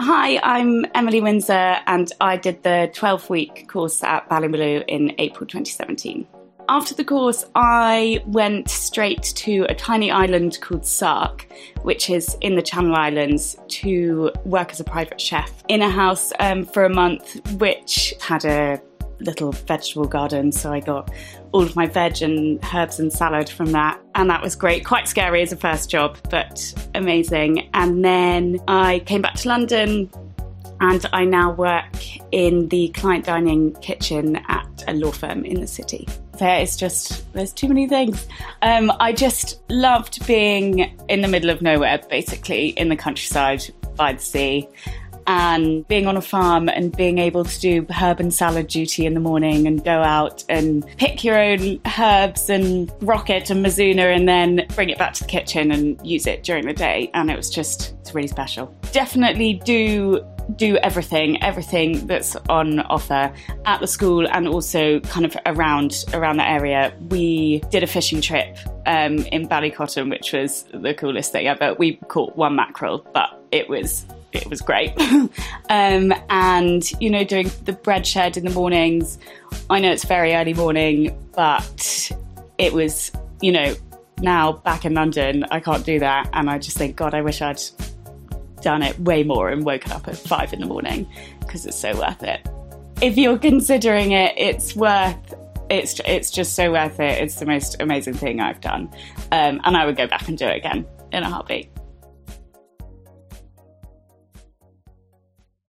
hi, I'm Emily Windsor, and I did the 12 week course at Ballymaloe in April 2017. After the course, I went straight to a tiny island called Sark, which is in the Channel Islands, to work as a private chef in a house um, for a month, which had a little vegetable garden. So I got all of my veg and herbs and salad from that. And that was great. Quite scary as a first job, but amazing. And then I came back to London and I now work in the client dining kitchen at a law firm in the city. There is just, there's too many things. Um, I just loved being in the middle of nowhere, basically, in the countryside by the sea and being on a farm and being able to do herb and salad duty in the morning and go out and pick your own herbs and rocket and Mizuna and then bring it back to the kitchen and use it during the day. And it was just, it's really special. Definitely do do everything, everything that's on offer at the school and also kind of around around the area. We did a fishing trip um, in Ballycotton, which was the coolest thing ever. We caught one mackerel, but it was it was great. um, and, you know, doing the bread shed in the mornings. I know it's very early morning, but it was, you know, now back in London, I can't do that. And I just think, God, I wish I'd done it way more and woken up at five in the morning because it's so worth it. If you're considering it, it's worth it's it's just so worth it. It's the most amazing thing I've done, um, and I would go back and do it again in a heartbeat.